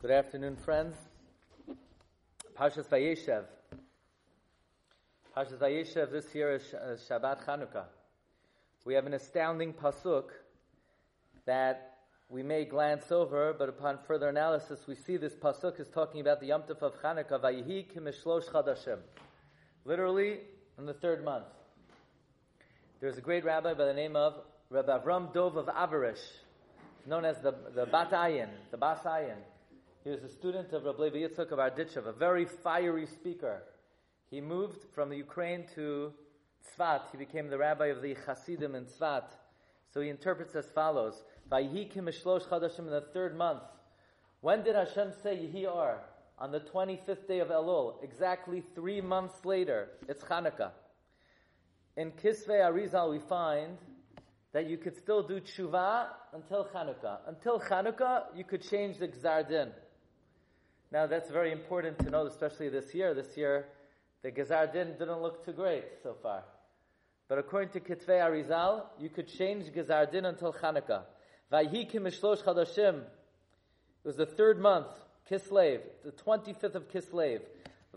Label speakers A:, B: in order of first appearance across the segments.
A: Good afternoon, friends. Parshas Vayeshev. Parshas Vayeshev this year is uh, Shabbat Chanukah. We have an astounding pasuk that we may glance over, but upon further analysis, we see this pasuk is talking about the Yom Tov of Chanukah. Vayihi kimishlosh chadashim. Literally, in the third month. There's a great rabbi by the name of Rabbi Avram Dov of Avarish, known as the, the Bat Ayin, the Bas Ayin. He was a student of Rabbi Levi Yitzchak of Berditchev, a very fiery speaker. He moved from the Ukraine to Tzvat. He became the rabbi of the Hasidim in Tzvat. So he interprets as follows: Vayihi kimishlosh chadashim in the third month. When did Hashem say Yehi? On the 25th day of Elul, exactly three months later. It's Chanukah. In Kisvei Arizal, we find that you could still do tshuva until Chanukah. Until Chanukah, you could change the Gzar Din. Now that's very important to know, especially this year. This year, the Gezar Din didn't look too great so far. But according to Kitvei Arizal, you could change Gezar Din until Chanukah. Vayhi kimishlosh chadashim. It was the third month, Kislev, the 25th of Kislev.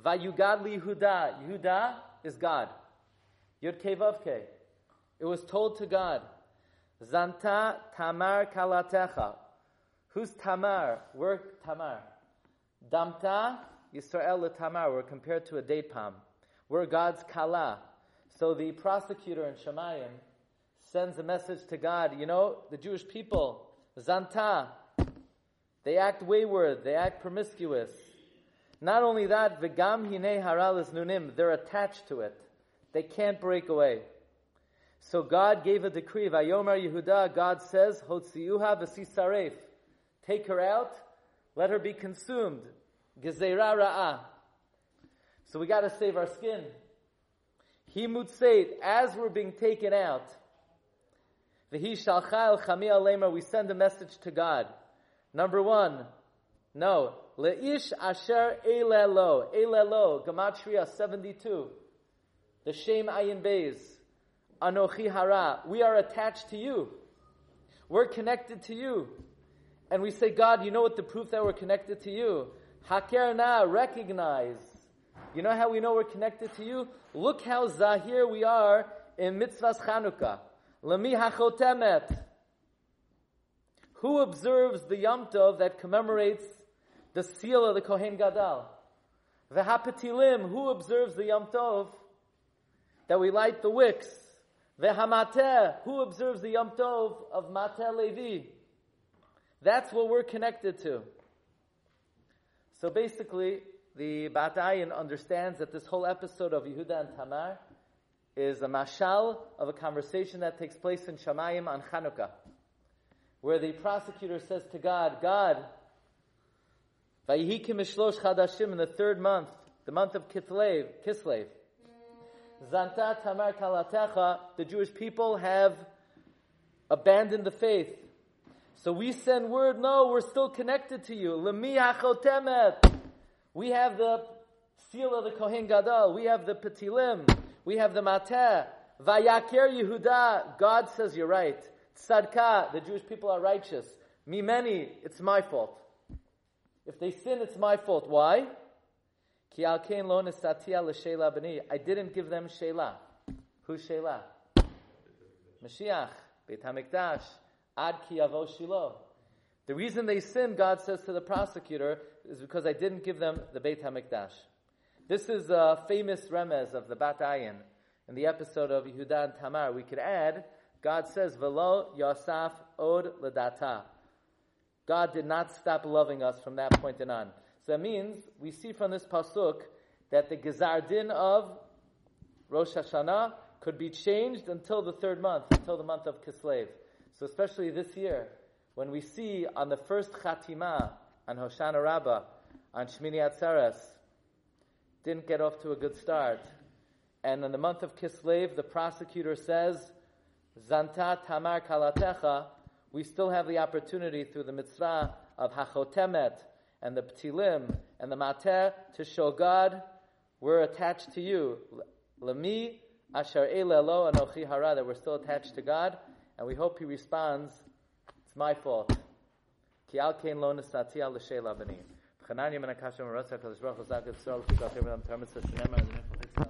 A: Vayugad li Yehuda. Yehuda is God. Yud Kevavke. It was told to God, Zanta Tamar Kalatecha. Who's Tamar? We're Tamar. Damta Yisrael Tamar were compared to a date palm. We're God's kala. So the prosecutor in Shemayim sends a message to God. You know, the Jewish people, Zanta, they act wayward, they act promiscuous. Not only that, Vigam Hine Haral is Nunim, they're attached to it. They can't break away. So God gave a decree, Vayomer Yehuda, God says, Hotziyuha v'sisaref. Take her out, let her be consumed. Gezeira ra'ah. So we gotta save our skin. Himutzeit, as we're being taken out, V'hi shalcha chami alemer, we send a message to God. Number one, no, le'ish asher elelo, elelo, gematria 72. The shame ayin beis, anochi hara, we are attached to you. We're connected to you. And we say, God, you know what the proof that we're connected to you? Haker na, recognize. You know how we know we're connected to you? Look how zahir we are in mitzvahs Chanukah. Lami hachotemet. Who observes the Yom Tov that commemorates the seal of the Kohen Gadol? V'hapetilim. Who observes the Yom Tov that we light the wicks? V'hamateh. Who observes the Yom Tov of Mateh Levi? That's what we're connected to. So basically, the Batayin understands that this whole episode of Yehuda and Tamar is a mashal of a conversation that takes place in Shamayim on Chanukah, where the prosecutor says to God, God, Vayihi kimishlosh chadashim in the third month, the month of Kislev, Kislev. Zanta Tamar Kalatecha, the Jewish people have abandoned the faith. So we send word, no, we're still connected to you. Lemi hachotemet. We have the seal of the Kohen Gadol. We have the petilim. We have the mateh. Vayaker Yehuda. God says you're right. Tzadka. The Jewish people are righteous. Mimeni. It's my fault. If they sin, it's my fault. Why? Ki al kein lo l'sheila b'ni. I didn't give them sheila. Who's sheila? Mashiach. Beit HaMikdash. Ad ki. The reason they sinned, God says to the prosecutor, is because I didn't give them the Beit HaMikdash. This is a famous remez of the Bat Ayin in the episode of Yehuda and Tamar. We could add, God says, Velo Yosaf Od Ladata. God did not stop loving us from that point on. So that means we see from this pasuk that the Gezar Din of Rosh Hashanah could be changed until the third month, until the month of Kislev. So especially this year, when we see on the first Chatima, on Hoshana Rabbah, on Shmini Atzeres, didn't get off to a good start. And in the month of Kislev, the prosecutor says, Zanta Tamar Kalatecha, we still have the opportunity through the mitzvah of Hachotemet and the Ptilim and the Mateh to show God we're attached to you. Lami Asher Elelo Anochi Hara, that we're still attached to God and we hope he responds, It's my fault. Ki al kein lo nisati al